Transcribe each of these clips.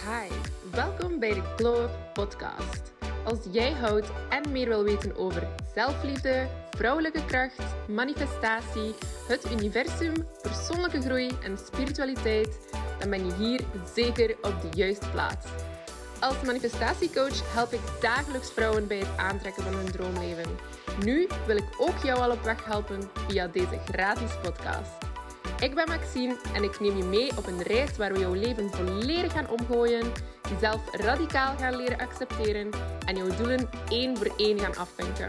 Hi, welkom bij de Glow Up Podcast. Als jij houdt en meer wil weten over zelfliefde, vrouwelijke kracht, manifestatie, het universum, persoonlijke groei en spiritualiteit, dan ben je hier zeker op de juiste plaats. Als manifestatiecoach help ik dagelijks vrouwen bij het aantrekken van hun droomleven. Nu wil ik ook jou al op weg helpen via deze gratis podcast. Ik ben Maxine en ik neem je mee op een reis waar we jouw leven volledig gaan omgooien, jezelf radicaal gaan leren accepteren en jouw doelen één voor één gaan afvinken.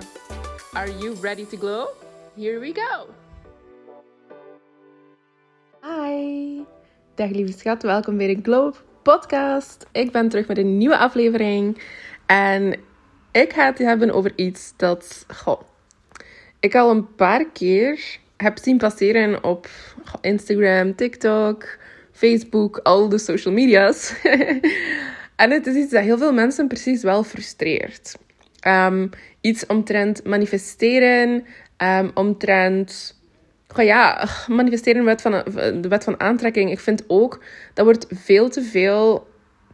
Are you ready to glow? Here we go! Hi! Dag lieve schat, welkom bij de Glow podcast. Ik ben terug met een nieuwe aflevering en ik ga het hebben over iets dat, goh, ik al een paar keer heb zien passeren op Instagram, TikTok, Facebook, al de social media's. en het is iets dat heel veel mensen precies wel frustreert. Um, iets omtrent manifesteren, um, omtrent. Oh ja, manifesteren, wet van, de wet van aantrekking. Ik vind ook dat wordt veel te veel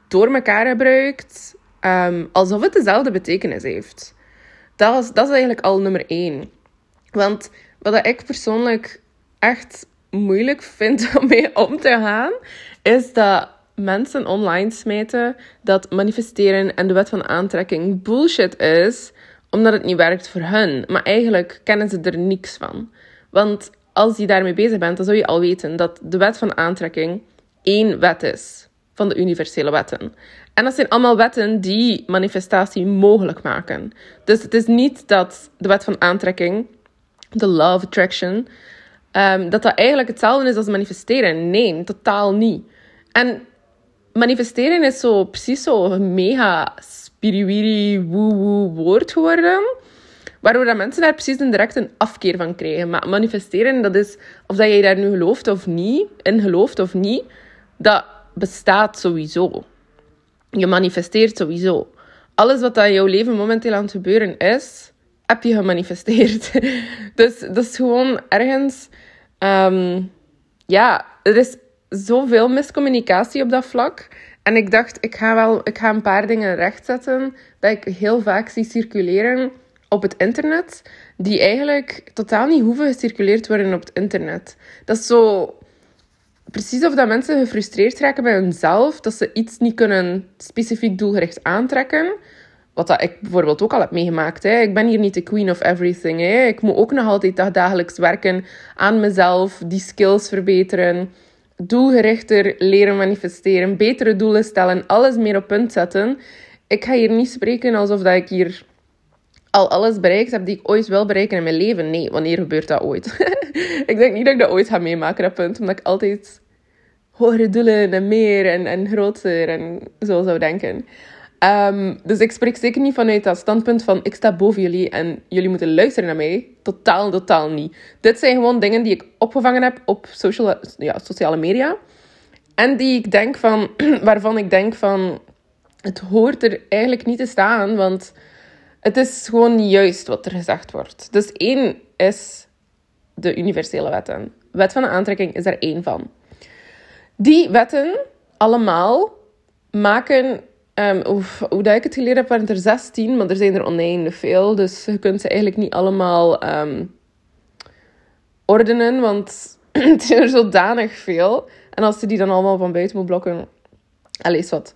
door elkaar gebruikt, um, alsof het dezelfde betekenis heeft. Dat is, dat is eigenlijk al nummer één. Want wat ik persoonlijk echt moeilijk vind om mee om te gaan, is dat mensen online smijten dat manifesteren en de wet van aantrekking bullshit is, omdat het niet werkt voor hun. Maar eigenlijk kennen ze er niks van. Want als je daarmee bezig bent, dan zou je al weten dat de wet van aantrekking één wet is van de universele wetten. En dat zijn allemaal wetten die manifestatie mogelijk maken. Dus het is niet dat de wet van aantrekking de of attraction, um, dat dat eigenlijk hetzelfde is als manifesteren. Nee, totaal niet. En manifesteren is zo precies zo mega spiriwiri woe woord geworden. Waardoor dat mensen daar precies een direct een afkeer van krijgen. Maar manifesteren, dat is, of dat je daar nu gelooft of niet, in gelooft of niet, dat bestaat sowieso. Je manifesteert sowieso. Alles wat in jouw leven momenteel aan het gebeuren is, heb je gemanifesteerd. dus dat is gewoon ergens... Um, ja, er is zoveel miscommunicatie op dat vlak. En ik dacht, ik ga wel ik ga een paar dingen rechtzetten dat ik heel vaak zie circuleren op het internet, die eigenlijk totaal niet hoeven gecirculeerd worden op het internet. Dat is zo precies of dat mensen gefrustreerd raken bij hunzelf, dat ze iets niet kunnen specifiek doelgericht aantrekken. Wat dat ik bijvoorbeeld ook al heb meegemaakt. Hè. Ik ben hier niet de queen of everything. Hè. Ik moet ook nog altijd dagelijks werken aan mezelf, die skills verbeteren, doelgerichter leren manifesteren, betere doelen stellen, alles meer op punt zetten. Ik ga hier niet spreken alsof dat ik hier al alles bereikt heb die ik ooit wil bereiken in mijn leven. Nee, wanneer gebeurt dat ooit? ik denk niet dat ik dat ooit ga meemaken, dat punt. Omdat ik altijd hogere doelen en meer en, en groter en zo zou denken. Ehm, dus ik spreek zeker niet vanuit dat standpunt van ik sta boven jullie en jullie moeten luisteren naar mij. Totaal, totaal niet. Dit zijn gewoon dingen die ik opgevangen heb op ja, sociale media. En die ik denk van, waarvan ik denk van, het hoort er eigenlijk niet te staan, want het is gewoon niet juist wat er gezegd wordt. Dus één is de universele wetten. Wet van de aantrekking is er één van. Die wetten allemaal maken Um, hoe, dat ik het geleerd heb, waren er 16, maar er zijn er oneindig veel. Dus je kunt ze eigenlijk niet allemaal um, ordenen, want het zijn er zodanig veel. En als je die dan allemaal van buiten moet blokken, alles wat.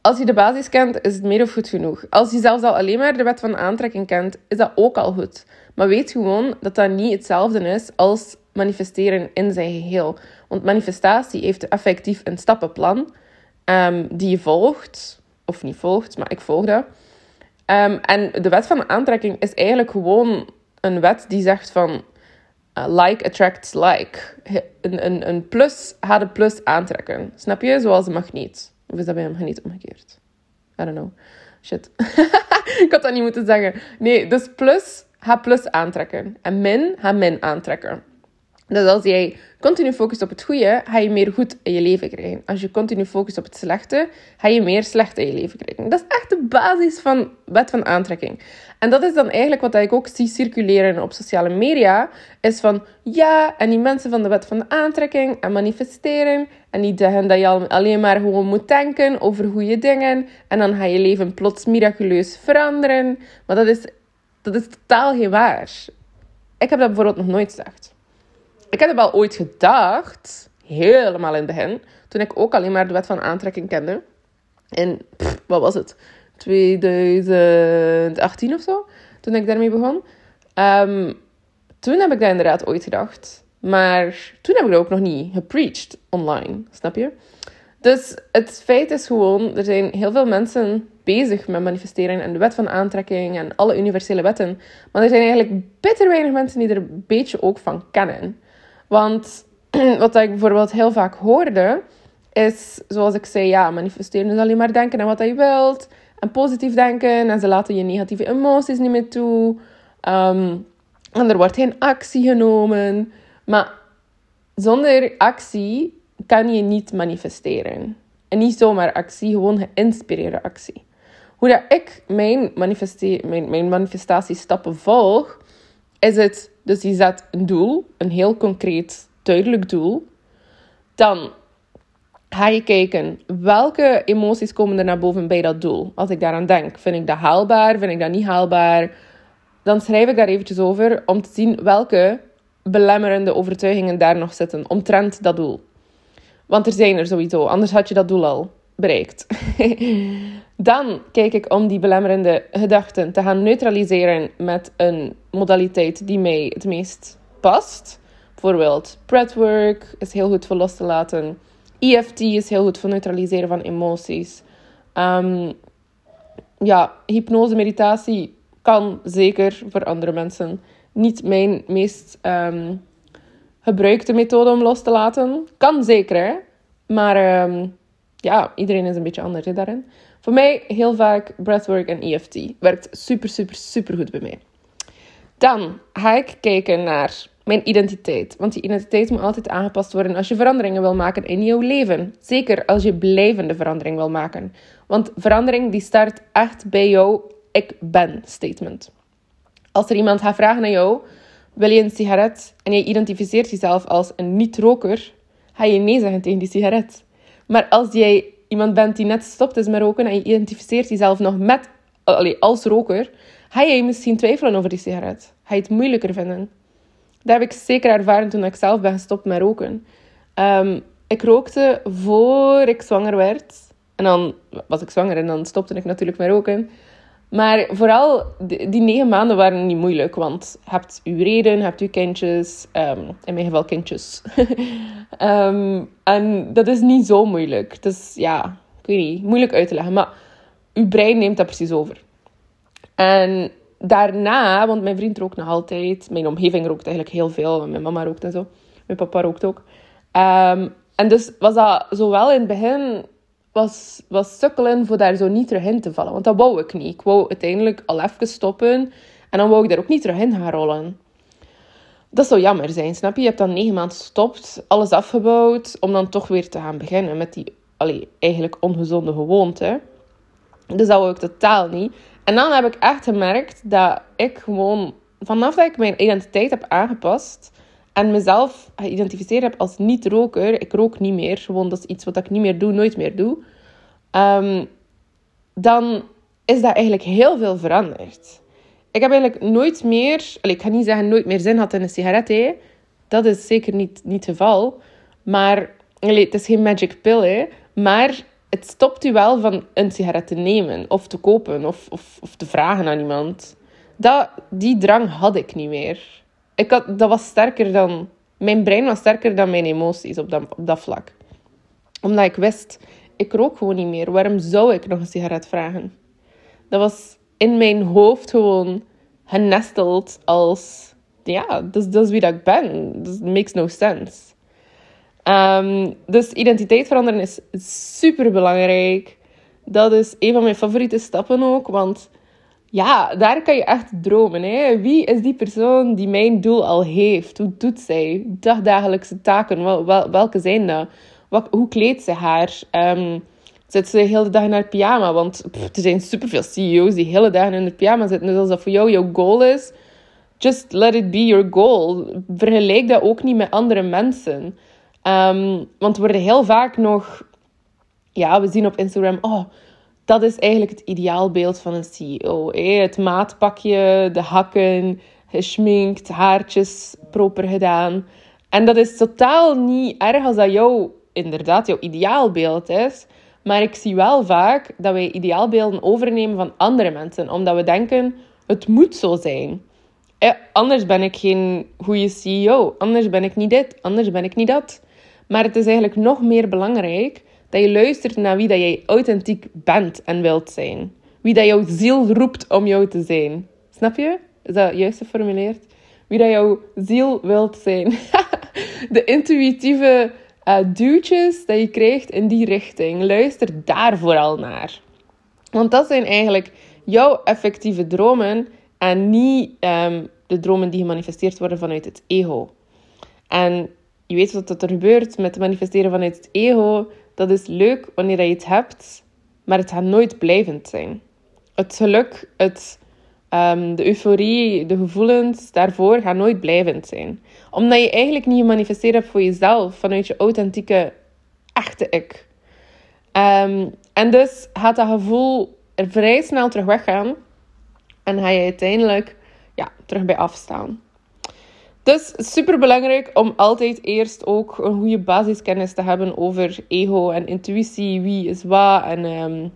Als je de basis kent, is het meer of goed genoeg. Als je zelfs al alleen maar de wet van aantrekking kent, is dat ook al goed. Maar weet gewoon dat dat niet hetzelfde is als manifesteren in zijn geheel. Want manifestatie heeft effectief een stappenplan um, die je volgt of niet volgt, maar ik volg dat. Ehm, en de wet van aantrekking is eigenlijk gewoon een wet die zegt van uh, like attracts like. Een, een, een plus gaat een plus aantrekken. Snap je? Zoals een magneet. Of is dat bij een magneet omgekeerd? I don't know. Shit. ik had dat niet moeten zeggen. Nee, dus plus gaat plus aantrekken. En min gaat min aantrekken. Dus als jij continu focust op het goede, ga je meer goed in je leven krijgen. Als je continu focust op het slechte, ga je meer slecht in je leven krijgen. Dat is echt de basis van wet van aantrekking. En dat is dan eigenlijk wat ik ook zie circuleren op sociale media. Is van, ja, en die mensen van de wet van de aantrekking en manifesteren. En die zeggen dat je alleen maar gewoon moet denken over goede dingen. En dan ga je leven plots miraculeus veranderen. Maar dat is, dat is totaal geen waar. Ik heb dat bijvoorbeeld nog nooit gezegd. Ik heb het wel ooit gedacht, helemaal in het begin, toen ik ook alleen maar de wet van aantrekking kende. In, wat was het? 2018 of zo, toen ik daarmee begon. Ehm, toen heb ik dat inderdaad ooit gedacht. Maar toen heb ik dat ook nog niet gepreached online, snap je? Dus het feit is gewoon, er zijn heel veel mensen bezig met manifesteren en de wet van aantrekking en alle universele wetten. Maar er zijn eigenlijk bitter weinig mensen die er een beetje ook van kennen. Want wat ik bijvoorbeeld heel vaak hoorde, is zoals ik zei, ja, manifesteren is alleen maar denken aan wat je wilt. En positief denken. En ze laten je negatieve emoties niet meer toe. Ehm, en er wordt geen actie genomen. Maar zonder actie kan je niet manifesteren. En niet zomaar actie, gewoon geïnspireerde actie. Hoe dat ik mijn, mijn, mijn manifestatiestappen volg, is het dus je zet een doel, een heel concreet, duidelijk doel. Dan ga je kijken welke emoties komen er naar boven bij dat doel. Als ik daaraan denk, vind ik dat haalbaar, vind ik dat niet haalbaar? Dan schrijf ik daar eventjes over om te zien welke belemmerende overtuigingen daar nog zitten omtrent dat doel. Want er zijn er sowieso, anders had je dat doel al bereikt. Dan kijk ik om die belemmerende gedachten te gaan neutraliseren met een modaliteit die mij het meest past. Bijvoorbeeld breathwork is heel goed voor los te laten. EFT is heel goed voor neutraliseren van emoties. Um, ja, hypnose, meditatie kan zeker voor andere mensen. Niet mijn meest um, gebruikte methode om los te laten. Kan zeker, hè? Maar um, ja, iedereen is een beetje anders daarin. Voor mij heel vaak breathwork en EFT. Werkt super, super, super goed bij mij. Dan ga ik kijken naar mijn identiteit. Want die identiteit moet altijd aangepast worden als je veranderingen wil maken in jouw leven. Zeker als je blijvende verandering wil maken. Want verandering die start echt bij jouw ik ben statement. Als er iemand gaat vragen aan jou, wil je een sigaret? En je identificeert jezelf als een niet-roker, ga je nee zeggen tegen die sigaret. Maar als jij iemand bent die net stopt is met roken en je identificeert jezelf nog met, allee, als roker, ga je misschien twijfelen over die sigaret. Ga je het moeilijker vinden. Dat heb ik zeker ervaren toen ik zelf ben gestopt met roken. Um, ik rookte voor ik zwanger werd. En dan was ik zwanger en dan stopte ik natuurlijk met roken. Maar vooral die, negen maanden waren niet moeilijk, want je hebt je reden, je hebt je kindjes, um, in mijn geval kindjes. um, en dat is niet zo moeilijk. Dus ja, ik weet niet, moeilijk uit te leggen, maar je brein neemt dat precies over. En daarna, want mijn vriend rookt nog altijd, mijn omgeving rookt eigenlijk heel veel, mijn mama rookt en zo, mijn papa rookt ook. Um, en dus was dat zowel in het begin was, was sukkelen voor daar zo niet terug in te vallen. Want dat wou ik niet. Ik wou uiteindelijk al even stoppen. En dan wou ik daar ook niet terug in gaan rollen. Dat zou jammer zijn, snap je? Je hebt dan negen maanden gestopt, alles afgebouwd, om dan toch weer te gaan beginnen met die allee, eigenlijk ongezonde gewoonte. Dus dat wou ik totaal niet. En dan heb ik echt gemerkt dat ik gewoon, vanaf dat ik mijn identiteit heb aangepast, en mezelf geïdentificeerd heb als niet-roker, ik rook niet meer, gewoon dat is iets wat ik niet meer doe, nooit meer doe, ehm, dan is dat eigenlijk heel veel veranderd. Ik heb eigenlijk nooit meer, ik ga niet zeggen nooit meer zin had in een sigaret, dat is zeker niet, niet het geval. Maar het is geen magic pill, hè. maar het stopt u wel van een sigaret te nemen of te kopen of, of, of te vragen aan iemand. Dat, die drang had ik niet meer ik had, dat was sterker dan... Mijn brein was sterker dan mijn emoties op dat, op dat vlak. Omdat ik wist, ik rook gewoon niet meer. Waarom zou ik nog een sigaret vragen? Dat was in mijn hoofd gewoon genesteld als... Ja, dat, is wie dat ik ben. Dat makes no sense. Um, dus identiteit veranderen is super belangrijk. Dat is een van mijn favoriete stappen ook. Want ja, daar kan je echt dromen. Hè? Wie is die persoon die mijn doel al heeft? Hoe doet zij? Dagdagelijkse taken, wel, welke zijn dat? Wat, hoe kleedt ze haar? Um, zit ze de hele dag in haar pyjama? Want er zijn superveel CEO's die hele dagen in haar pyjama zitten. Dus als dat voor jou jouw goal is, just let it be your goal. Vergelijk dat ook niet met andere mensen. Um, want we worden heel vaak nog... Ja, we zien op Instagram... Oh, dat is eigenlijk het ideaalbeeld van een CEO. Het maatpakje, de hakken, geschminkt, haartjes proper gedaan. En dat is totaal niet erg als dat jou, inderdaad, jouw ideaalbeeld is. Maar ik zie wel vaak dat wij ideaalbeelden overnemen van andere mensen, omdat we denken, het moet zo zijn. Eh, anders ben ik geen goede CEO, anders ben ik niet dit, anders ben ik niet dat. Maar het is eigenlijk nog meer belangrijk dat je luistert naar wie dat jij authentiek bent en wilt zijn. Wie dat jouw ziel roept om jou te zijn. Snap je? Is dat juist geformuleerd? Wie dat jouw ziel wilt zijn. De intuïtieve uh, duwtjes dat je krijgt in die richting. Luister daar vooral naar. Want dat zijn eigenlijk jouw effectieve dromen en niet ehm, de dromen die gemanifesteerd worden vanuit het ego. En je weet wat er gebeurt met het manifesteren vanuit het ego. Dat is leuk wanneer je het hebt, maar het gaat nooit blijvend zijn. Het geluk, het, ehm, de euforie, de gevoelens daarvoor gaan nooit blijvend zijn. Omdat je eigenlijk niet gemanifesteerd hebt voor jezelf, vanuit je authentieke, echte ik. Um, en dus gaat dat gevoel er vrij snel terug weggaan en ga je uiteindelijk ja, terug bij afstaan. Dus super belangrijk om altijd eerst ook een goede basiskennis te hebben over ego en intuïtie, wie is wat en um,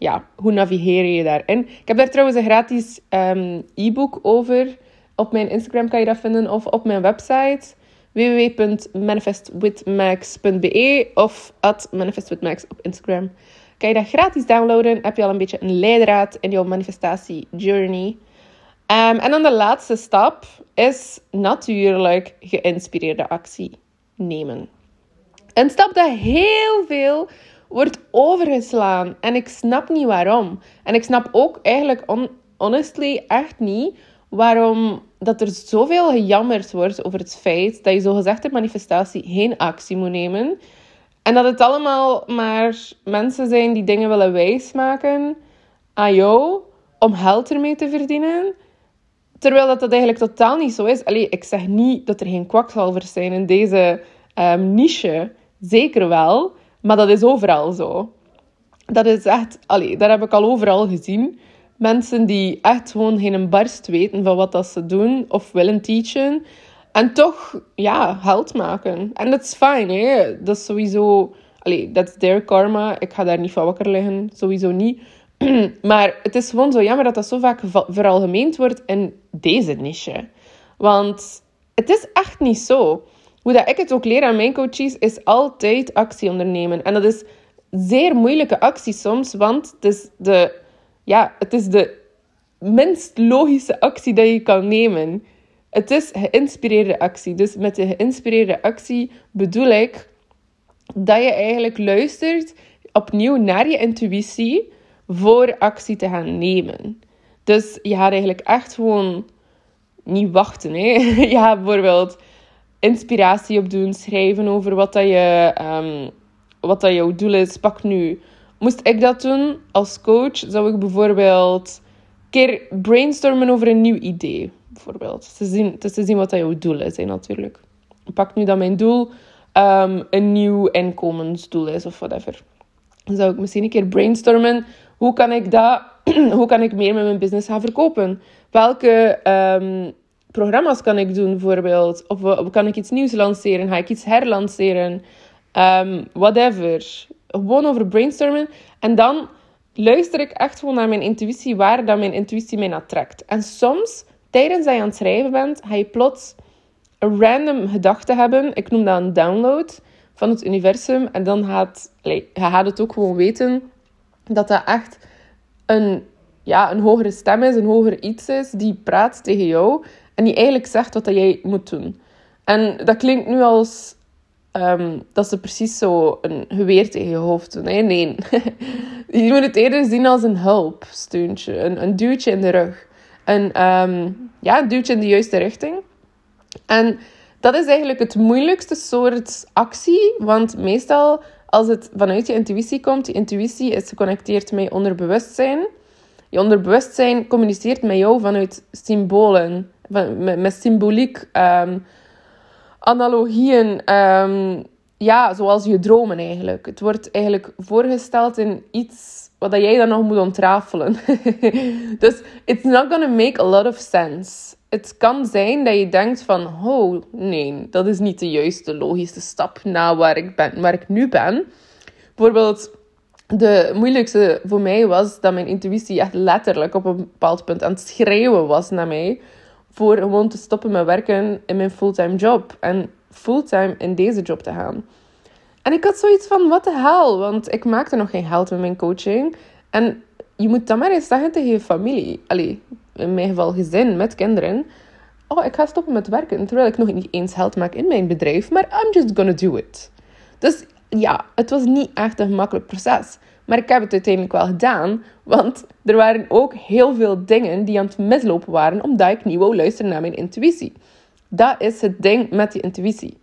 ja, hoe navigeer je daarin. Ik heb daar trouwens een gratis um, e-book over. Op mijn Instagram kan je dat vinden of op mijn website www.manifestwithmax.be of at manifestwithmax op Instagram. Kan je dat gratis downloaden? Heb je al een beetje een leidraad in jouw manifestatie journey. Um, en dan de laatste stap is natuurlijk geïnspireerde actie nemen. Een stap dat heel veel wordt overgeslaan en ik snap niet waarom. En ik snap ook eigenlijk honestly echt niet waarom dat er zoveel gejammerd wordt over het feit dat je zogezegd in manifestatie geen actie moet nemen. En dat het allemaal maar mensen zijn die dingen willen wijsmaken aan jou om geld ermee te verdienen. Terwijl dat, dat eigenlijk totaal niet zo is. Allee, ik zeg niet dat er geen kwakzalvers zijn in deze um, niche. Zeker wel. Maar dat is overal zo. Dat is echt... Allee, dat heb ik al overal gezien. Mensen die echt gewoon geen barst weten van wat dat ze doen of willen teachen. En toch, ja, geld maken. En dat is fijn, hè. Dat is sowieso... Allee, dat is their karma. Ik ga daar niet van wakker liggen. Sowieso niet. maar het is gewoon zo jammer dat dat zo vaak veralgemeend wordt in deze niche. Want het is echt niet zo. Hoe dat ik het ook leer aan mijn coaches, is altijd actie ondernemen. En dat is zeer moeilijke actie soms, want het is de, ja, het is de minst logische actie dat je kan nemen. Het is geïnspireerde actie. Dus met de geïnspireerde actie bedoel ik dat je eigenlijk luistert opnieuw naar je intuïtie voor actie te gaan nemen. Dus je gaat eigenlijk echt gewoon niet wachten. Hè? Je bijvoorbeeld inspiratie opdoen, schrijven over wat, dat je, um, wat dat jouw doel is. Pak nu. Moest ik dat doen als coach, zou ik bijvoorbeeld een keer brainstormen over een nieuw idee. Bijvoorbeeld. Te zien, te zien wat dat jouw doel is, natuurlijk. Pak nu dat mijn doel um, een nieuw inkomensdoel is of whatever. Dan zou ik misschien een keer brainstormen hoe kan ik dat, hoe kan ik meer met mijn business gaan verkopen? Welke ehm, programma's kan ik doen, bijvoorbeeld? Of, kan ik iets nieuws lanceren? Ga ik iets herlanceren? Um, whatever. Gewoon over brainstormen. En dan luister ik echt gewoon naar mijn intuïtie, waar dat mijn intuïtie mij naar trekt. En soms, tijdens dat je aan het schrijven bent, ga je plots een random gedachte hebben. Ik noem dat een download van het universum. En dan gaat, gaat het ook gewoon weten dat dat echt een, ja, een hogere stem is, een hoger iets is, die praat tegen jou en die eigenlijk zegt wat dat jij moet doen. En dat klinkt nu als ehm, dat ze precies zo een geweer tegen je hoofd doen. Nee, je moet het eerder zien als een hulpsteuntje, een, een duwtje in de rug. Een, um, ja, een duwtje in de juiste richting. En dat is eigenlijk het moeilijkste soort actie, want meestal als het vanuit je intuïtie komt, die intuïtie is geconnecteerd met je onderbewustzijn. Je onderbewustzijn communiceert met jou vanuit symbolen, met, symboliek, um, analogieën, um, ja, zoals je dromen eigenlijk. Het wordt eigenlijk voorgesteld in iets wat jij dan nog moet ontrafelen. dus it's not gonna make a lot of sense. Het kan zijn dat je denkt van, oh nee, dat is niet de juiste logische stap naar waar ik, ben, waar ik nu ben. Bijvoorbeeld, de moeilijkste voor mij was dat mijn intuïtie echt letterlijk op een bepaald punt aan het schreeuwen was naar mij. Voor gewoon te stoppen met werken in mijn fulltime job. En fulltime in deze job te gaan. En ik had zoiets van, wat de hel? Want ik maakte nog geen geld met mijn coaching. En je moet dan maar eens zeggen tegen je familie. Allee, in mijn geval gezin met kinderen. Oh, ik ga stoppen met werken. Terwijl ik nog niet eens geld maak in mijn bedrijf. Maar I'm just gonna do it. Dus ja, het was niet echt een gemakkelijk proces. Maar ik heb het uiteindelijk wel gedaan. Want er waren ook heel veel dingen die aan het mislopen waren. Omdat ik niet wou luisteren naar mijn intuïtie. Dat is het ding met die intuïtie.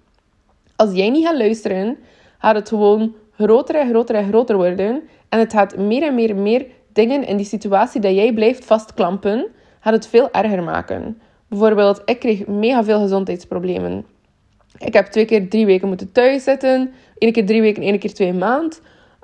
Als jij niet gaat luisteren gaat het gewoon groter en groter en groter worden. En het gaat meer en meer en meer dingen in die situatie dat jij blijft vastklampen, gaat het veel erger maken. Bijvoorbeeld, ik kreeg mega veel gezondheidsproblemen. Ik heb twee keer drie weken moeten thuis zitten. Eén keer drie weken, één keer twee maanden.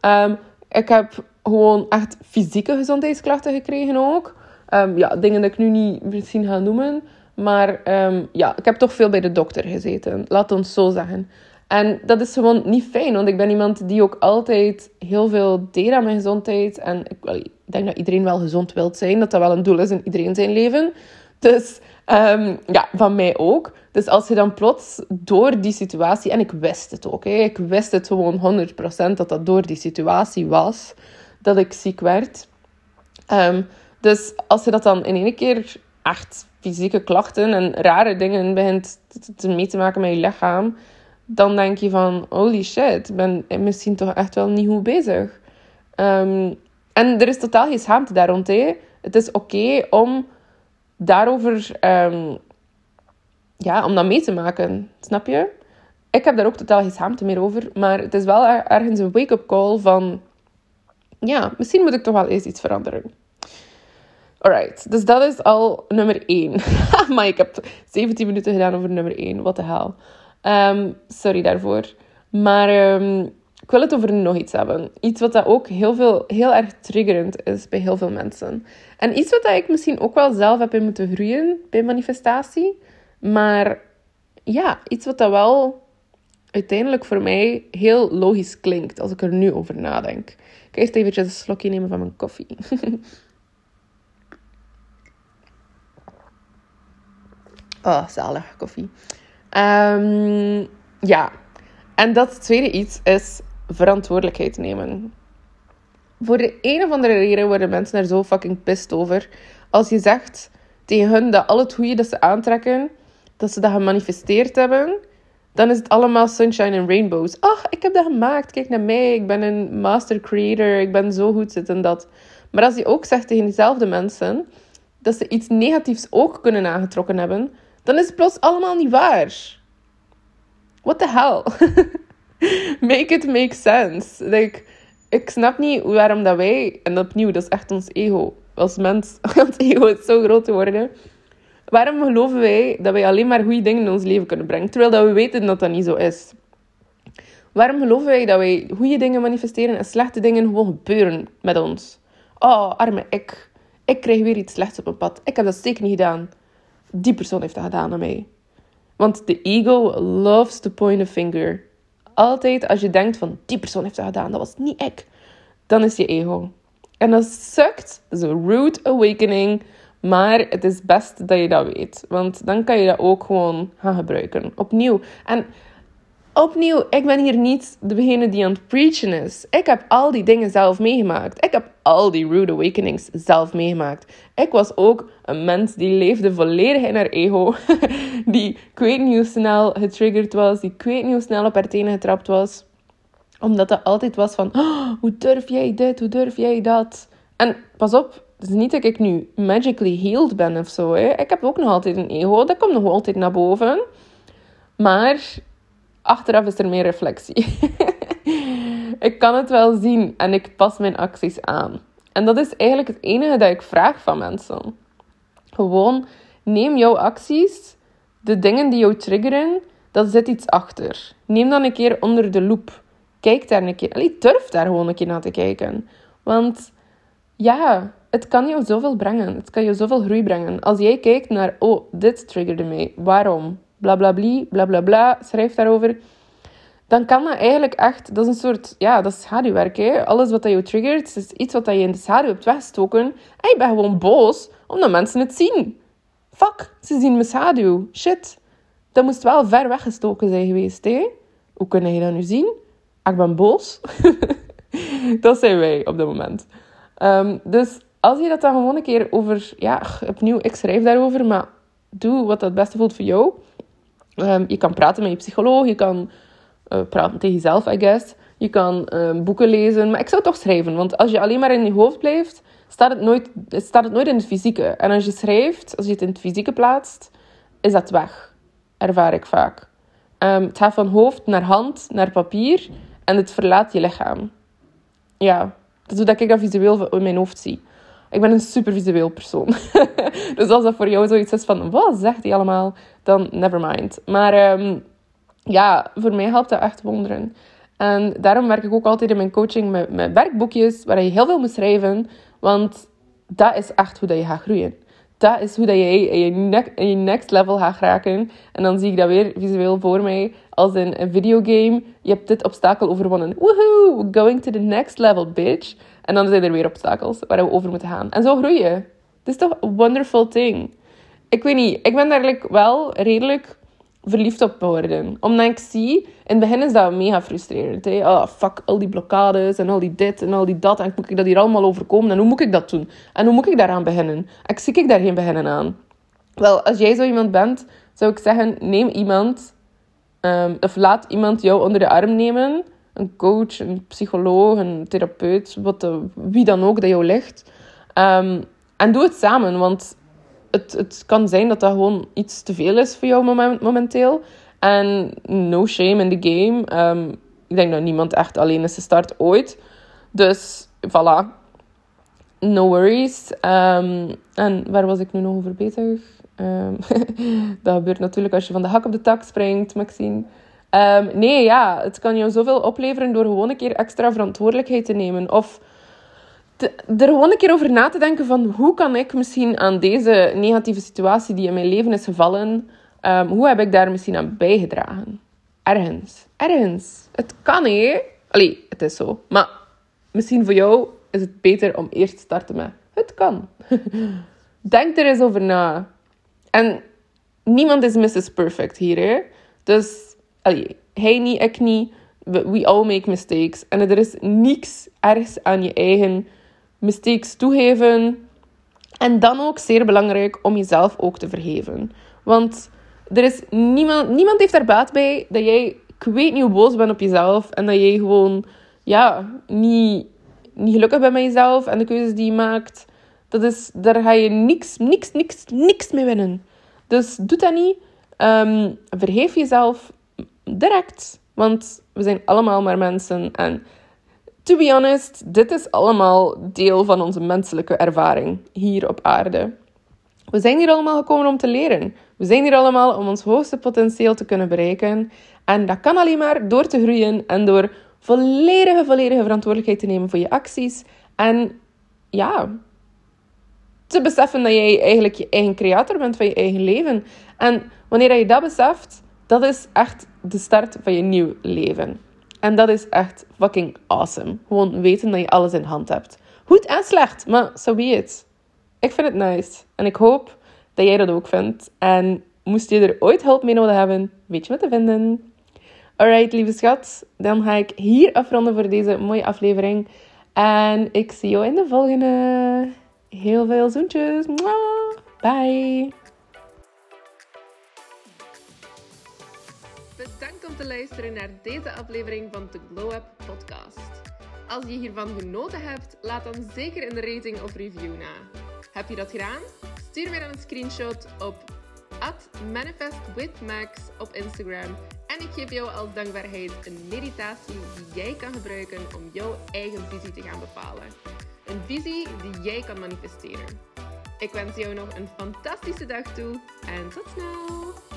Um, ik heb gewoon echt fysieke gezondheidsklachten gekregen ook. Um, ja, dingen dat ik nu niet misschien ga noemen. Maar um, ja, ik heb toch veel bij de dokter gezeten. Laat ons zo zeggen. En dat is gewoon niet fijn, want ik ben iemand die ook altijd heel veel deed aan mijn gezondheid. En ik, ik denk dat iedereen wel gezond wil zijn, dat dat wel een doel is in iedereen zijn leven. Dus um, ja, van mij ook. Dus als je dan plots door die situatie, en ik wist het ook, ik wist het gewoon 100% dat dat door die situatie was, dat ik ziek werd. Um, dus als je dat dan in één keer echt fysieke klachten en rare dingen begint te mee te maken met je lichaam, dan denk je van, holy shit, ik ben misschien toch echt wel niet goed bezig. Um, en er is totaal geen schaamte daar. Hè. Het is oké om daarover, um, ja, om dat mee te maken. Snap je? Ik heb daar ook totaal geen schaamte meer over. Maar het is wel ergens een wake-up call van, ja, misschien moet ik toch wel eens iets veranderen. Alright, dus dat is al nummer 1. maar ik heb 17 minuten gedaan over nummer 1. Wat de hel. Um, sorry daarvoor. Maar um, ik wil het over nog iets hebben. Iets wat dat ook heel, veel, heel erg triggerend is bij heel veel mensen. En iets wat dat ik misschien ook wel zelf heb in moeten groeien bij manifestatie. Maar ja, iets wat dat wel uiteindelijk voor mij heel logisch klinkt als ik er nu over nadenk. Ik ga eerst eventjes een slokje nemen van mijn koffie. oh, zalig koffie. Um, ja, en dat tweede iets is verantwoordelijkheid nemen. Voor de een of andere reden worden mensen er zo fucking pissed over. Als je zegt tegen hun dat al het goede dat ze aantrekken, dat ze dat gemanifesteerd hebben, dan is het allemaal sunshine en rainbows. Ach, ik heb dat gemaakt. Kijk naar mij. Ik ben een master creator. Ik ben zo goed zit en dat. Maar als je ook zegt tegen diezelfde mensen dat ze iets negatiefs ook kunnen aangetrokken hebben, dan is het plots allemaal niet waar. What the hell? make it make sense. Like, ik snap niet waarom dat wij, en opnieuw, dat is echt ons ego. Als mens, ons ego is zo groot te worden. Waarom geloven wij dat wij alleen maar goede dingen in ons leven kunnen brengen, terwijl dat we weten dat dat niet zo is? Waarom geloven wij dat wij goede dingen manifesteren en slechte dingen gewoon gebeuren met ons? Oh, arme ik. Ik krijg weer iets slechts op mijn pad. Ik heb dat zeker niet gedaan die persoon heeft dat gedaan aan mij. Want de ego loves to point a finger. Altijd als je denkt van die persoon heeft dat gedaan, dat was niet ik. Dan is je ego. En dat sukt. Dat is een rude awakening. Maar het is best dat je dat weet. Want dan kan je dat ook gewoon gaan gebruiken. Opnieuw. En opnieuw, ik ben hier niet degene die aan het preachen is. Ik heb al die dingen zelf meegemaakt. Ik heb al die rude awakenings zelf meegemaakt. Ik was ook een mens die leefde volledig in haar ego. die ik weet niet hoe snel getriggerd was. Die ik weet niet hoe snel op haar tenen getrapt was. Omdat dat altijd was van, oh, hoe durf jij dit? Hoe durf jij dat? En pas op, het is niet dat ik nu magically healed ben of zo. Hè. Ik heb ook nog altijd een ego. Dat komt nog altijd naar boven. Maar achteraf is er meer reflectie. ik kan het wel zien en ik pas mijn acties aan. En dat is eigenlijk het enige dat ik vraag van mensen. Gewoon neem jouw acties, de dingen die jou triggeren, dat zit iets achter. Neem dan een keer onder de loep. Kijk daar een keer. Durf daar gewoon een keer naar te kijken. Want ja, het kan jou zoveel brengen. Het kan je zoveel groei brengen. Als jij kijkt naar, oh, dit triggerde mij. Waarom? bla bla bla, bla bla bla, schrijf daarover. Dan kan dat eigenlijk echt, dat is een soort, ja, dat is schaduwwerk. Hè? Alles wat dat jou triggert, is iets wat dat je in de schaduw hebt weggestoken. En je bent gewoon boos omdat mensen het zien. Fuck, ze zien mijn schaduw. Shit. Dat moest wel ver weggestoken zijn geweest. Hè? Hoe kun je dat nu zien? Ik ben boos. dat zijn wij op dat moment. Um, dus als je dat dan gewoon een keer over... Ja, opnieuw, ik schrijf daarover, maar doe wat het beste voelt voor jou. Um, je kan praten met je psycholoog, je kan uh, praten tegen jezelf, I guess. Je kan um, boeken lezen, maar ik zou toch schrijven. Want als je alleen maar in je hoofd blijft, staat het nooit, staat het nooit in het fysieke. En als je schrijft, als je het in het fysieke plaatst, is dat weg. Ervaar ik vaak. Um, het gaat van hoofd naar hand, naar papier en het verlaat je lichaam. Ja, dat is hoe ik dat visueel in mijn hoofd zie. Ik ben een super visueel persoon. dus als dat voor jou zoiets is van, wat zegt hij allemaal? Dan never mind. Maar um, ja, voor mij helpt dat echt wonderen. En daarom werk ik ook altijd in mijn coaching met, met werkboekjes, waar je heel veel moet schrijven. Want dat is echt hoe dat je gaat groeien. Dat is hoe dat je in je, in je next level gaat raken. En dan zie ik dat weer visueel voor mij als in een videogame. Je hebt dit obstakel overwonnen. Woohoo! Going to the next level, bitch. En dan zijn er weer obstakels waar we over moeten gaan. En zo groei je. Het is toch een wonderful thing. Ik weet niet, ik ben daar wel redelijk verliefd op geworden. Omdat ik zie, in het begin is dat mega frustrerend. Hè? Oh, fuck, al die blokkades en al die dit en al die dat. En moet ik dat hier allemaal overkomen? En hoe moet ik dat doen? En hoe moet ik daaraan beginnen? En zie ik daar geen beginnen aan. Wel, als jij zo iemand bent, zou ik zeggen, neem iemand... Um, of laat iemand jou onder de arm nemen een coach, een psycholoog, een therapeut, wat de, wie dan ook dat jou ligt. Um, en doe het samen, want het, het kan zijn dat dat gewoon iets te veel is voor jou moment, momenteel. En no shame in the game. Um, ik denk dat niemand echt alleen is start ooit. Dus voilà. No worries. Um, en waar was ik nu nog over bezig? dat gebeurt natuurlijk als je van de hak op de tak springt, Maxine. Um, nee, ja, het kan jou zoveel opleveren door gewoon een keer extra verantwoordelijkheid te nemen. Of er gewoon een keer over na te denken van hoe kan ik misschien aan deze negatieve situatie die in mijn leven is gevallen, um, hoe heb ik daar misschien aan bijgedragen? Ergens. Ergens. Het kan, hè? Allee, het is zo. Maar misschien voor jou is het beter om eerst te starten met het kan. Denk er eens over na. En niemand is Mrs. Perfect hier, hè? Dus hij niet, ik niet. We, all make mistakes. En er is niks ergs aan je eigen mistakes toegeven. En dan ook zeer belangrijk om jezelf ook te vergeven. Want er is niemand, niemand heeft er baat bij dat jij, ik weet niet hoe boos bent op jezelf. En dat jij gewoon, ja, niet, niet gelukkig bent met jezelf en de keuzes die je maakt. Dat is, daar ga je niks, niks, niks, niks mee winnen. Dus doe dat niet. Um, vergeef jezelf direct. Want we zijn allemaal maar mensen. En to be honest, dit is allemaal deel van onze menselijke ervaring hier op aarde. We zijn hier allemaal gekomen om te leren. We zijn hier allemaal om ons hoogste potentieel te kunnen bereiken. En dat kan alleen maar door te groeien en door volledige, volledige verantwoordelijkheid te nemen voor je acties. En ja, te beseffen dat jij eigenlijk je eigen creator bent van je eigen leven. En wanneer je dat beseft, dat is echt de start van je nieuw leven. En dat is echt fucking awesome. Gewoon weten dat je alles in hand hebt. Goed en slecht, maar so be it. Ik vind het nice. En ik hoop dat jij dat ook vindt. En moest je er ooit hulp mee nodig hebben, weet je wat te vinden. Alright, lieve schat. Dan ga ik hier afronden voor deze mooie aflevering. En ik zie jou in de volgende. Heel veel zoentjes. Bye. Bedankt om te luisteren naar deze aflevering van de Glow Up Podcast. Als je hiervan genoten hebt, laat dan zeker een rating of review na. Heb je dat gedaan? Stuur mij dan een screenshot op manifestwithmax op Instagram. En ik geef jou als dankbaarheid een meditatie die jij kan gebruiken om jouw eigen visie te gaan bepalen. Een visie die jij kan manifesteren. Ik wens jou nog een fantastische dag toe en tot snel!